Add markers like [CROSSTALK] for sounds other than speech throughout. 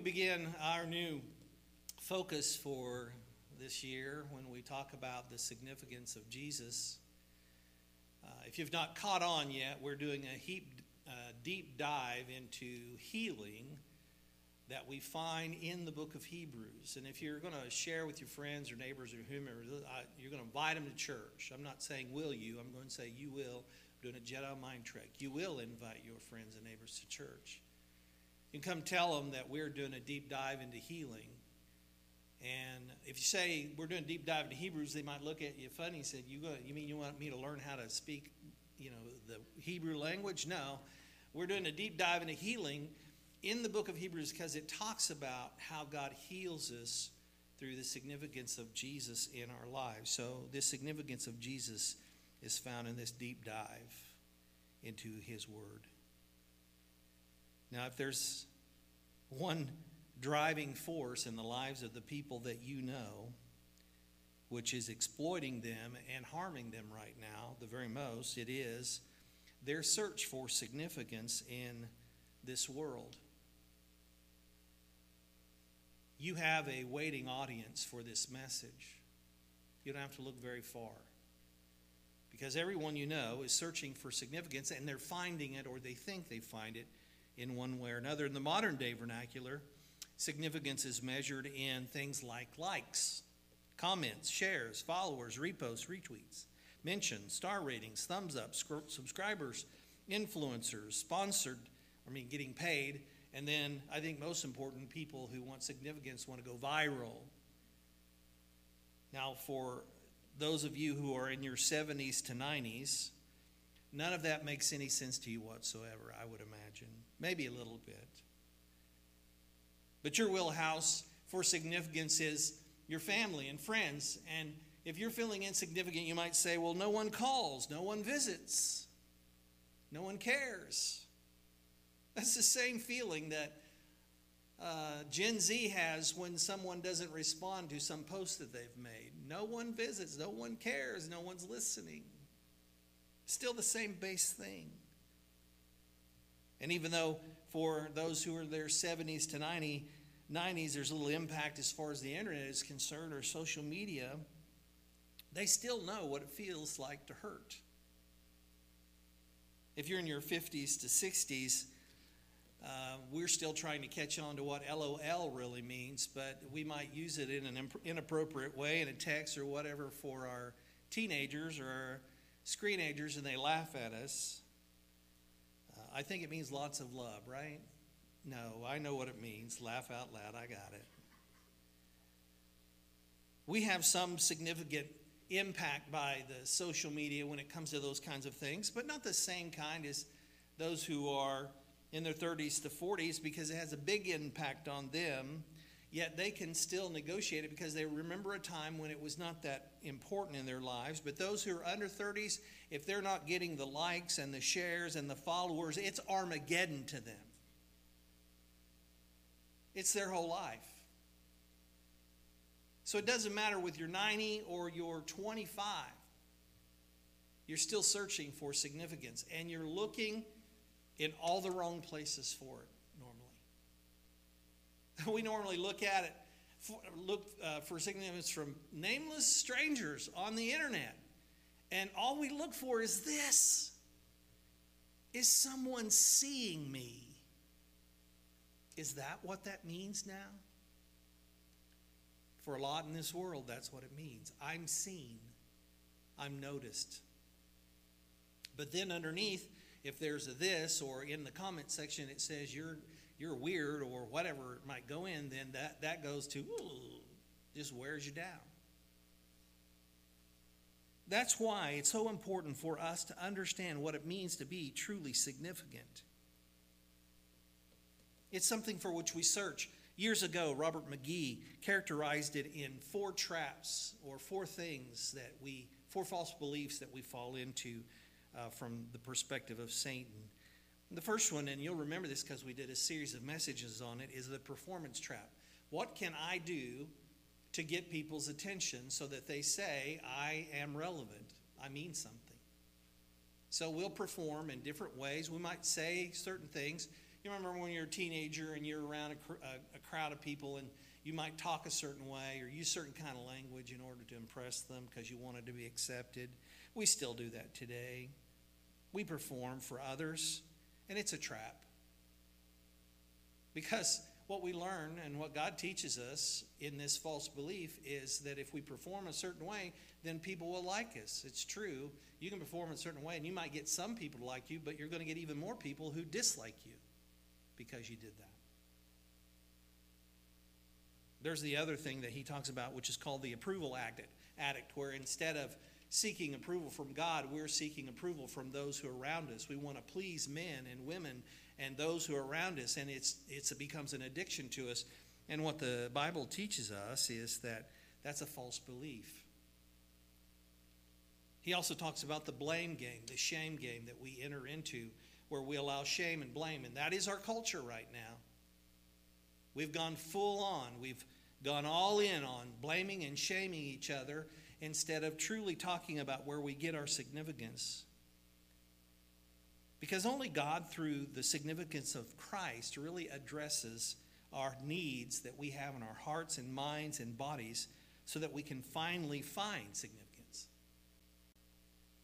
we begin our new focus for this year when we talk about the significance of Jesus. Uh, if you've not caught on yet, we're doing a heap, uh, deep dive into healing that we find in the book of Hebrews. And if you're going to share with your friends or neighbors or whomever, you're going to invite them to church. I'm not saying will you, I'm going to say you will. I'm doing a Jedi mind trick. You will invite your friends and neighbors to church. You can come tell them that we're doing a deep dive into healing. And if you say we're doing a deep dive into Hebrews, they might look at you funny and say, "You you mean you want me to learn how to speak, you know, the Hebrew language?" No, we're doing a deep dive into healing in the book of Hebrews because it talks about how God heals us through the significance of Jesus in our lives. So this significance of Jesus is found in this deep dive into His Word. Now, if there's one driving force in the lives of the people that you know, which is exploiting them and harming them right now, the very most, it is their search for significance in this world. You have a waiting audience for this message. You don't have to look very far. Because everyone you know is searching for significance and they're finding it or they think they find it in one way or another. In the modern day vernacular, significance is measured in things like likes, comments, shares, followers, reposts, retweets, mentions, star ratings, thumbs up, subscribers, influencers, sponsored, I mean, getting paid. And then I think most important, people who want significance want to go viral. Now, for those of you who are in your 70s to 90s, none of that makes any sense to you whatsoever, I would imagine maybe a little bit. But your wheelhouse for significance is your family and friends. And if you're feeling insignificant, you might say, well, no one calls, no one visits, no one cares. That's the same feeling that uh, Gen Z has when someone doesn't respond to some post that they've made. No one visits, no one cares, no one's listening. Still the same base thing. And even though for those who are their 70s to 90, 90s, there's little impact as far as the internet is concerned or social media, they still know what it feels like to hurt. If you're in your 50s to 60s, uh, we're still trying to catch on to what LOL really means, but we might use it in an inappropriate way in a text or whatever for our teenagers or our screenagers, and they laugh at us. I think it means lots of love, right? No, I know what it means. Laugh out loud. I got it. We have some significant impact by the social media when it comes to those kinds of things, but not the same kind as those who are in their 30s to 40s because it has a big impact on them Yet they can still negotiate it because they remember a time when it was not that important in their lives. But those who are under 30s, if they're not getting the likes and the shares and the followers, it's Armageddon to them. It's their whole life. So it doesn't matter with your 90 or your 25. You're still searching for significance and you're looking in all the wrong places for it. [LAUGHS] we normally look at it, for, look uh, for significance from nameless strangers on the internet. And all we look for is this Is someone seeing me? Is that what that means now? For a lot in this world, that's what it means. I'm seen, I'm noticed. But then underneath, if there's a this, or in the comment section it says you're you're weird or whatever it might go in, then that, that goes to ooh, just wears you down. That's why it's so important for us to understand what it means to be truly significant. It's something for which we search. Years ago, Robert McGee characterized it in four traps or four things that we, four false beliefs that we fall into uh, from the perspective of Satan. The first one, and you'll remember this because we did a series of messages on it, is the performance trap. What can I do to get people's attention so that they say, I am relevant, I mean something? So we'll perform in different ways. We might say certain things. You remember when you're a teenager and you're around a, cr- a, a crowd of people and you might talk a certain way or use certain kind of language in order to impress them because you wanted to be accepted. We still do that today. We perform for others, and it's a trap. Because what we learn and what God teaches us in this false belief is that if we perform a certain way, then people will like us. It's true. You can perform a certain way, and you might get some people to like you, but you're going to get even more people who dislike you because you did that. There's the other thing that he talks about, which is called the approval addict, addict where instead of seeking approval from God, we're seeking approval from those who are around us. We want to please men and women and those who are around us, and it's, it's, it becomes an addiction to us. And what the Bible teaches us is that that's a false belief. He also talks about the blame game, the shame game that we enter into, where we allow shame and blame. And that is our culture right now. We've gone full on. We've gone all in on blaming and shaming each other instead of truly talking about where we get our significance. Because only God, through the significance of Christ, really addresses our needs that we have in our hearts and minds and bodies so that we can finally find significance.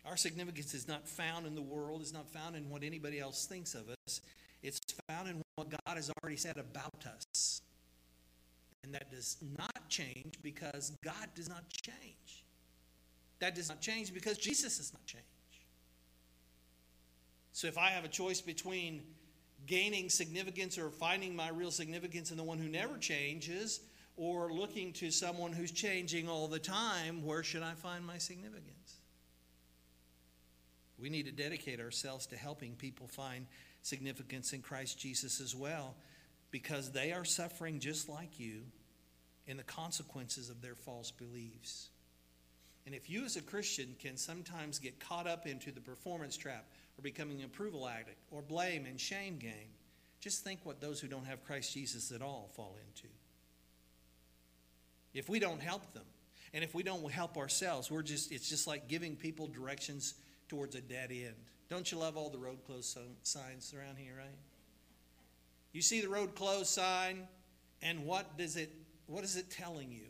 Our significance is not found in the world, is not found in what anybody else thinks of us. It's found in what God has already said about us. And that does not change because God does not change. That does not change because Jesus does not change. So if I have a choice between gaining significance or finding my real significance in the one who never changes or looking to someone who's changing all the time, where should I find my significance? We need to dedicate ourselves to helping people find significance in Christ Jesus as well because they are suffering just like you in the consequences of their false beliefs. And if you, as a Christian, can sometimes get caught up into the performance trap or becoming an approval addict or blame and shame game, just think what those who don't have Christ Jesus at all fall into. If we don't help them, and if we don't help ourselves, we're just it's just like giving people directions towards a dead end. Don't you love all the road closed signs around here, right? You see the road closed sign, and what does it what is it telling you?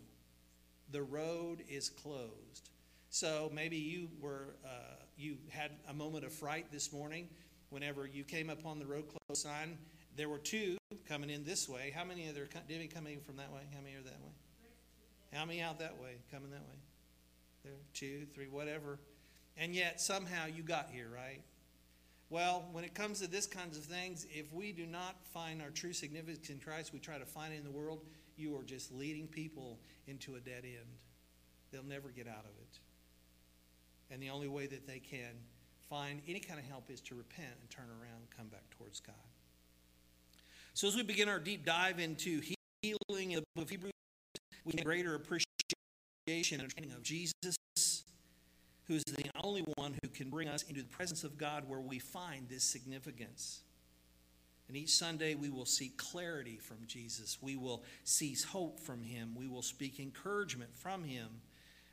The road is closed. So maybe you were uh, you had a moment of fright this morning whenever you came upon the road closed sign. There were two coming in this way. How many are there Didn't coming from that way? How many are that way? How many out that way? Coming that way? There, two, three, whatever. And yet somehow you got here, right? Well, when it comes to this kinds of things, if we do not find our true significance in Christ, we try to find it in the world, you are just leading people into a dead end. They'll never get out of it. And the only way that they can find any kind of help is to repent and turn around and come back towards God. So, as we begin our deep dive into healing in the book of Hebrews, we get greater appreciation and understanding of Jesus, who is the only one who can bring us into the presence of God where we find this significance. And each Sunday we will seek clarity from Jesus. We will seize hope from him. We will speak encouragement from him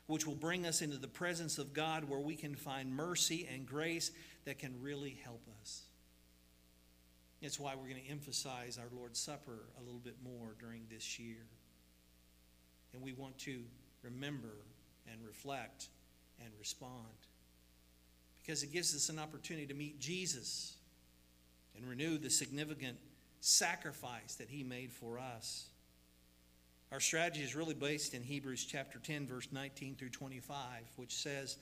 which will bring us into the presence of God where we can find mercy and grace that can really help us. That's why we're going to emphasize our Lord's Supper a little bit more during this year. And we want to remember and reflect and respond because it gives us an opportunity to meet Jesus and renew the significant sacrifice that he made for us. Our strategy is really based in Hebrews chapter 10, verse 19 through 25, which says,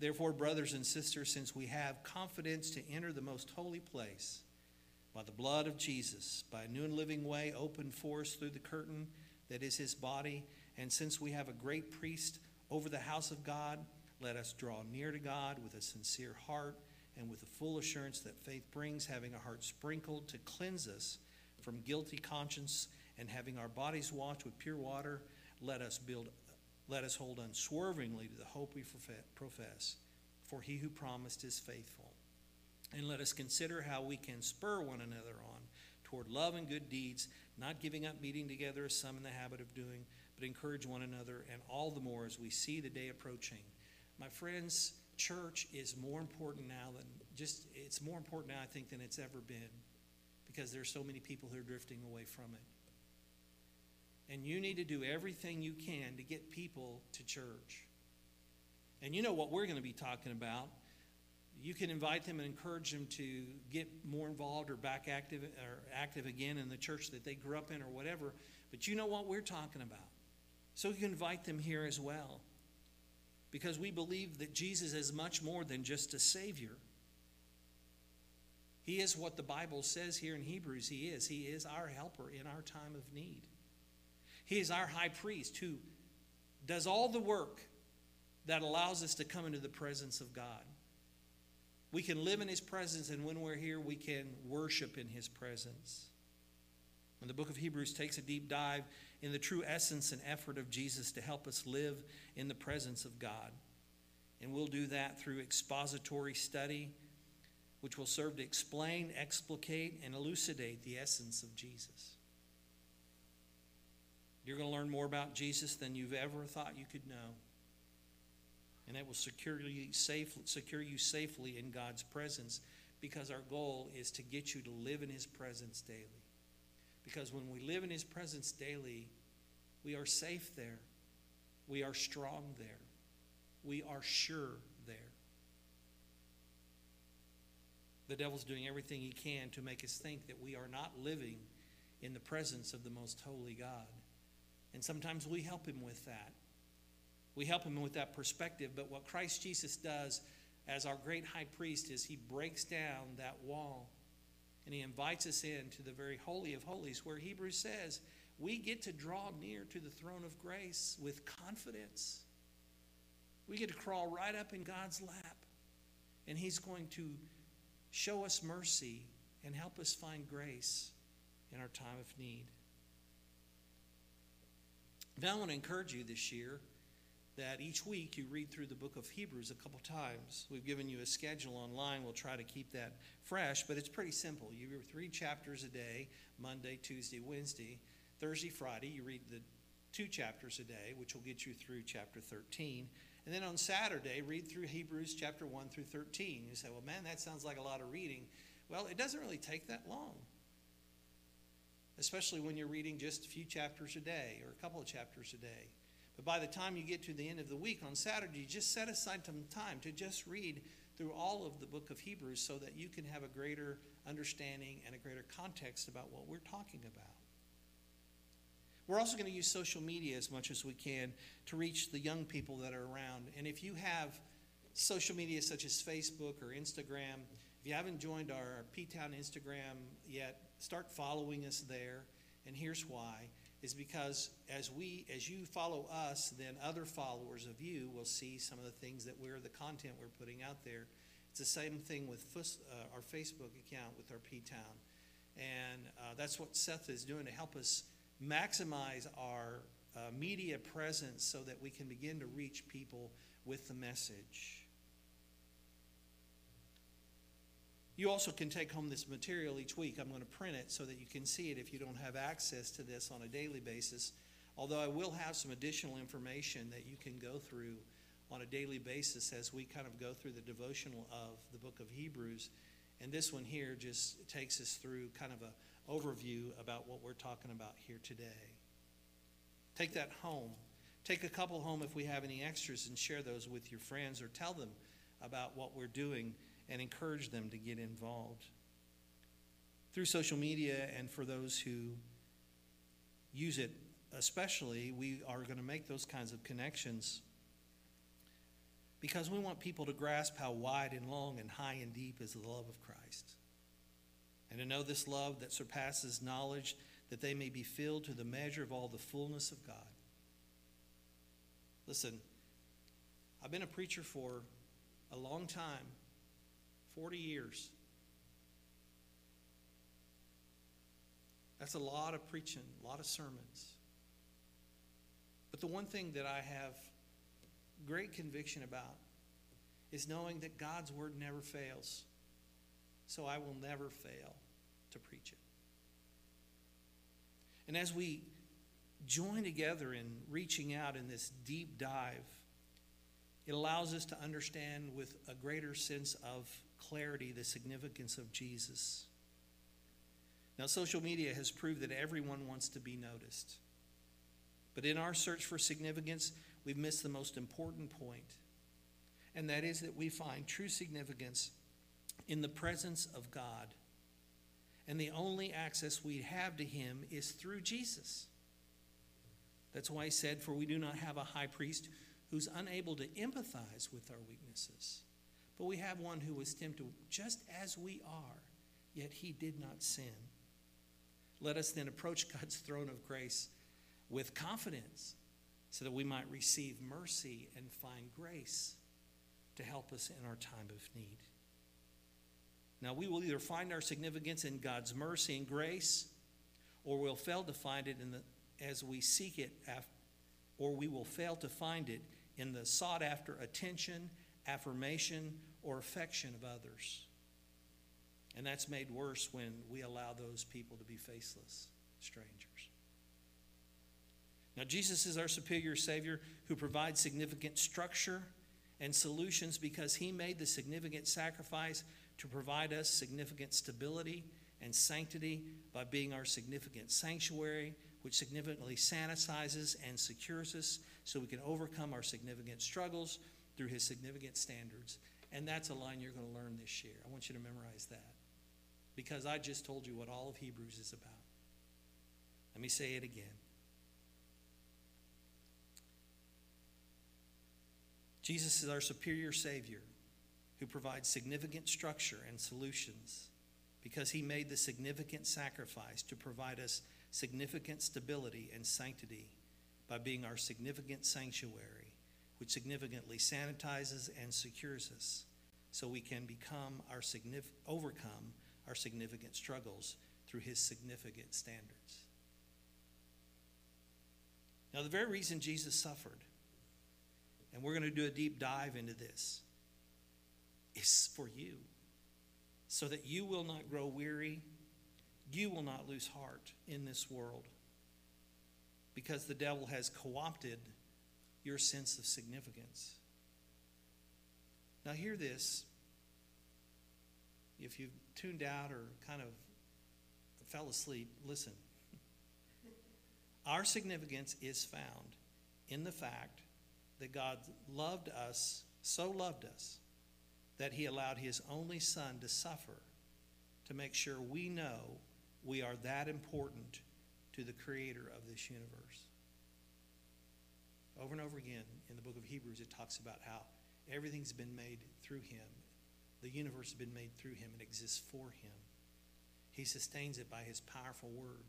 Therefore, brothers and sisters, since we have confidence to enter the most holy place by the blood of Jesus, by a new and living way opened for us through the curtain that is his body, and since we have a great priest over the house of God, let us draw near to God with a sincere heart and with the full assurance that faith brings, having a heart sprinkled to cleanse us from guilty conscience and having our bodies washed with pure water, let us build let us hold unswervingly to the hope we profess, for he who promised is faithful. And let us consider how we can spur one another on toward love and good deeds, not giving up meeting together as some in the habit of doing, but encourage one another, and all the more as we see the day approaching. My friends, church is more important now than just, it's more important now, I think, than it's ever been because there's so many people who are drifting away from it. And you need to do everything you can to get people to church. And you know what we're going to be talking about. You can invite them and encourage them to get more involved or back active or active again in the church that they grew up in or whatever. But you know what we're talking about. So you can invite them here as well. Because we believe that Jesus is much more than just a Savior. He is what the Bible says here in Hebrews He is. He is our helper in our time of need. He is our high priest who does all the work that allows us to come into the presence of God. We can live in His presence, and when we're here, we can worship in His presence. When the book of Hebrews takes a deep dive in the true essence and effort of Jesus to help us live in the presence of God. And we'll do that through expository study, which will serve to explain, explicate, and elucidate the essence of Jesus. You're going to learn more about Jesus than you've ever thought you could know. And that will secure you, safe, secure you safely in God's presence because our goal is to get you to live in His presence daily. Because when we live in His presence daily, we are safe there. We are strong there. We are sure there. The devil's doing everything he can to make us think that we are not living in the presence of the most holy God. And sometimes we help him with that. We help him with that perspective. But what Christ Jesus does as our great high priest is he breaks down that wall and he invites us in to the very holy of holies, where Hebrews says we get to draw near to the throne of grace with confidence. We get to crawl right up in God's lap, and He's going to show us mercy and help us find grace in our time of need. Now, I want to encourage you this year that each week you read through the book of Hebrews a couple times. We've given you a schedule online. We'll try to keep that fresh, but it's pretty simple. You read three chapters a day Monday, Tuesday, Wednesday. Thursday, Friday, you read the two chapters a day, which will get you through chapter 13. And then on Saturday, read through Hebrews chapter 1 through 13. You say, well, man, that sounds like a lot of reading. Well, it doesn't really take that long, especially when you're reading just a few chapters a day or a couple of chapters a day. But by the time you get to the end of the week on Saturday, just set aside some time to just read through all of the book of Hebrews so that you can have a greater understanding and a greater context about what we're talking about. We're also going to use social media as much as we can to reach the young people that are around. And if you have social media such as Facebook or Instagram, if you haven't joined our P Town Instagram yet, start following us there. And here's why is because as we as you follow us then other followers of you will see some of the things that we're the content we're putting out there it's the same thing with uh, our facebook account with our p-town and uh, that's what seth is doing to help us maximize our uh, media presence so that we can begin to reach people with the message. You also can take home this material each week. I'm going to print it so that you can see it if you don't have access to this on a daily basis. Although I will have some additional information that you can go through on a daily basis as we kind of go through the devotional of the book of Hebrews. And this one here just takes us through kind of a overview about what we're talking about here today. Take that home. Take a couple home if we have any extras and share those with your friends or tell them about what we're doing and encourage them to get involved. Through social media and for those who use it especially, we are going to make those kinds of connections because we want people to grasp how wide and long and high and deep is the love of Christ and to know this love that surpasses knowledge, that they may be filled to the measure of all the fullness of God. Listen, I've been a preacher for a long time 40 years. That's a lot of preaching, a lot of sermons. But the one thing that I have great conviction about is knowing that God's word never fails. So I will never fail to preach it. And as we join together in reaching out in this deep dive, it allows us to understand with a greater sense of clarity the significance of Jesus. Now, social media has proved that everyone wants to be noticed. But in our search for significance, we've missed the most important point, and that is that we find true significance in the presence of God. And the only access we have to Him is through Jesus. That's why I said, For we do not have a high priest who's unable to empathize with our weaknesses, but we have one who was tempted just as we are, yet He did not sin. Let us then approach God's throne of grace with confidence so that we might receive mercy and find grace to help us in our time of need. Now, we will either find our significance in God's mercy and grace, or we'll fail to find it in the, as we seek it, or we will fail to find it in the sought after attention, affirmation, or affection of others. And that's made worse when we allow those people to be faceless strangers. Now, Jesus is our superior Savior who provides significant structure and solutions because He made the significant sacrifice to provide us significant stability and sanctity by being our significant sanctuary, which significantly sanitizes and secures us so we can overcome our significant struggles through His significant standards. And that's a line you're going to learn this year. I want you to memorize that because I just told you what all of Hebrews is about. Let me say it again. Jesus is our superior Savior who provides significant structure and solutions because he made the significant sacrifice to provide us significant stability and sanctity by being our significant sanctuary, which significantly sanitizes and secures us so we can become our overcome our significant struggles through his significant standards. Now, the very reason Jesus suffered and we're going to do a deep dive into this, is for you. So that you will not grow weary, you will not lose heart in this world. Because the devil has co opted your sense of significance. Now, hear this. If you've tuned out or kind of fell asleep, listen. [LAUGHS] Our significance is found in the fact that God loved us, so loved us, that he allowed his only son to suffer to make sure we know we are that important to the creator of this universe. Over and over again in the book of Hebrews, it talks about how everything's been made through him. The universe has been made through him and exists for him. He sustains it by his powerful word.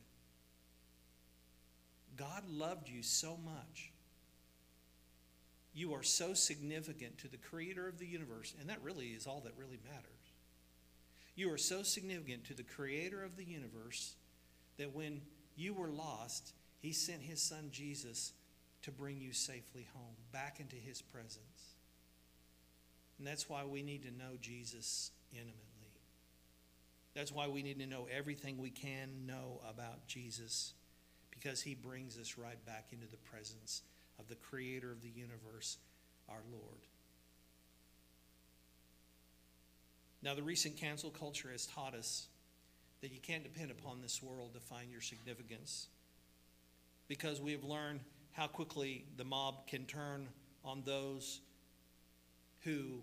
God loved you so much you are so significant to the creator of the universe, and that really is all that really matters. You are so significant to the creator of the universe that when you were lost, he sent his son Jesus to bring you safely home, back into his presence. And that's why we need to know Jesus intimately. That's why we need to know everything we can know about Jesus, because he brings us right back into the presence of the creator of the universe, our Lord. Now, the recent cancel culture has taught us that you can't depend upon this world to find your significance because we have learned how quickly the mob can turn on those who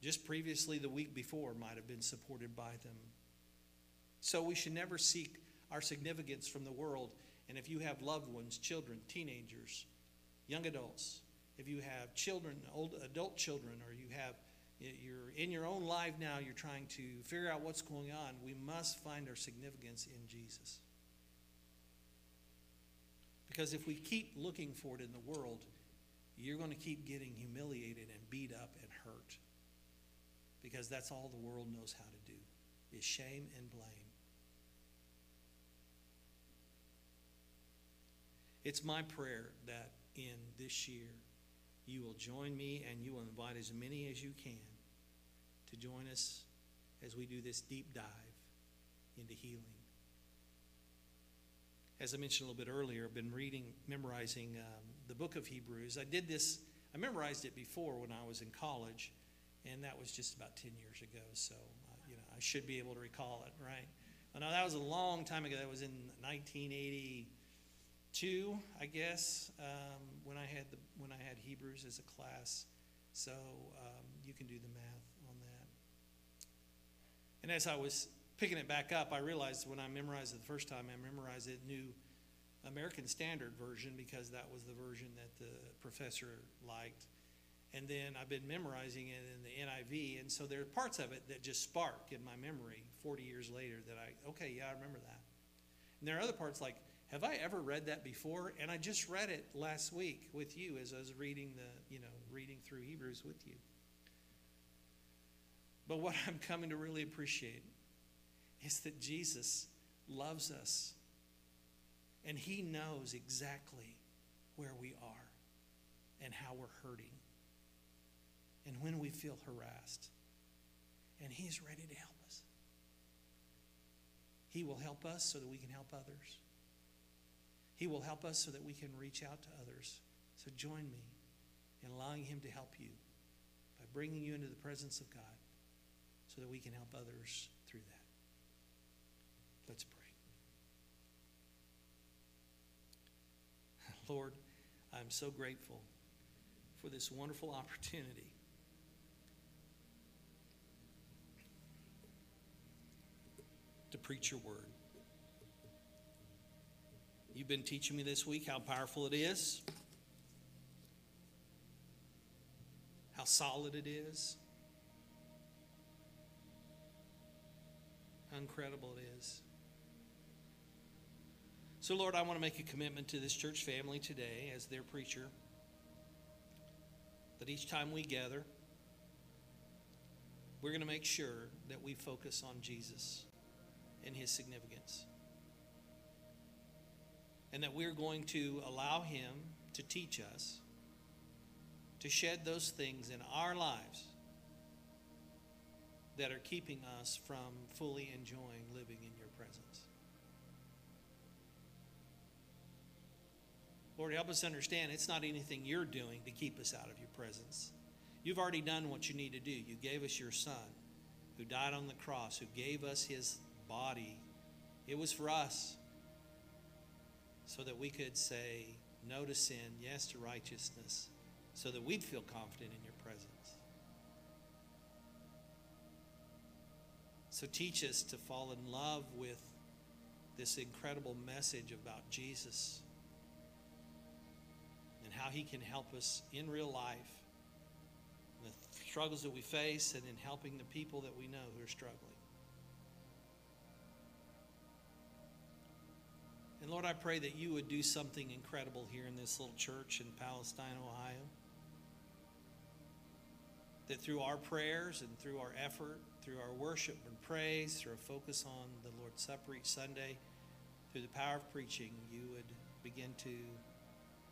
just previously the week before might have been supported by them. So we should never seek our significance from the world. And if you have loved ones, children, teenagers, young adults, if you have children, old adult children, or you have you're in your own life now, you're trying to figure out what's going on, we must find our significance in Jesus. Because if we keep looking for it in the world, you're going to keep getting humiliated and beat up and hurt. Because that's all the world knows how to do is shame and blame. It's my prayer that in this year, you will join me and you will invite as many as you can to join us as we do this deep dive into healing. As I mentioned a little bit earlier, I've been reading, memorizing um, the book of Hebrews. I did this, I memorized it before when I was in college, and that was just about 10 years ago, so uh, you know, I should be able to recall it, right? I know that was a long time ago. That was in 1982, I guess, um, when I had the when I had Hebrews as a class. So um, you can do the math on that. And as I was picking it back up, I realized when I memorized it the first time, I memorized it New American Standard Version because that was the version that the professor liked. And then I've been memorizing it in the NIV, and so there are parts of it that just spark in my memory 40 years later that I, okay, yeah, I remember that. And there are other parts like, have I ever read that before? And I just read it last week with you as I was reading the, you know, reading through Hebrews with you. But what [LAUGHS] I'm coming to really appreciate is that Jesus loves us and he knows exactly where we are and how we're hurting and when we feel harassed. And He's ready to help us. He will help us so that we can help others. He will help us so that we can reach out to others. So join me in allowing Him to help you by bringing you into the presence of God so that we can help others. Let's pray. Lord, I'm so grateful for this wonderful opportunity to preach your word. You've been teaching me this week how powerful it is, how solid it is, how incredible it is. So, Lord, I want to make a commitment to this church family today as their preacher that each time we gather, we're going to make sure that we focus on Jesus and his significance. And that we're going to allow him to teach us, to shed those things in our lives that are keeping us from fully enjoying living in Lord, help us understand it's not anything you're doing to keep us out of your presence. You've already done what you need to do. You gave us your Son who died on the cross, who gave us his body. It was for us so that we could say no to sin, yes to righteousness, so that we'd feel confident in your presence. So teach us to fall in love with this incredible message about Jesus how he can help us in real life, the struggles that we face, and in helping the people that we know who are struggling. And Lord, I pray that you would do something incredible here in this little church in Palestine, Ohio. That through our prayers and through our effort, through our worship and praise, through a focus on the Lord's Supper each Sunday, through the power of preaching, you would begin to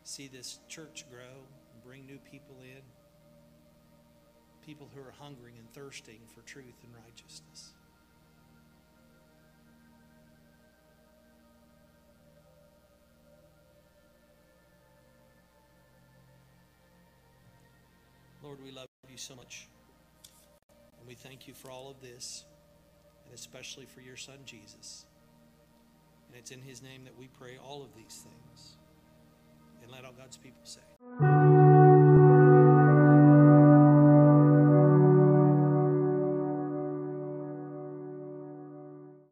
see this church grow and bring new people in. People who are hungering and thirsting for truth and righteousness. Lord, we love you so much. And we thank you for all of this, and especially for your son, Jesus. And it's in his name that we pray all of these things. And let all God's people say.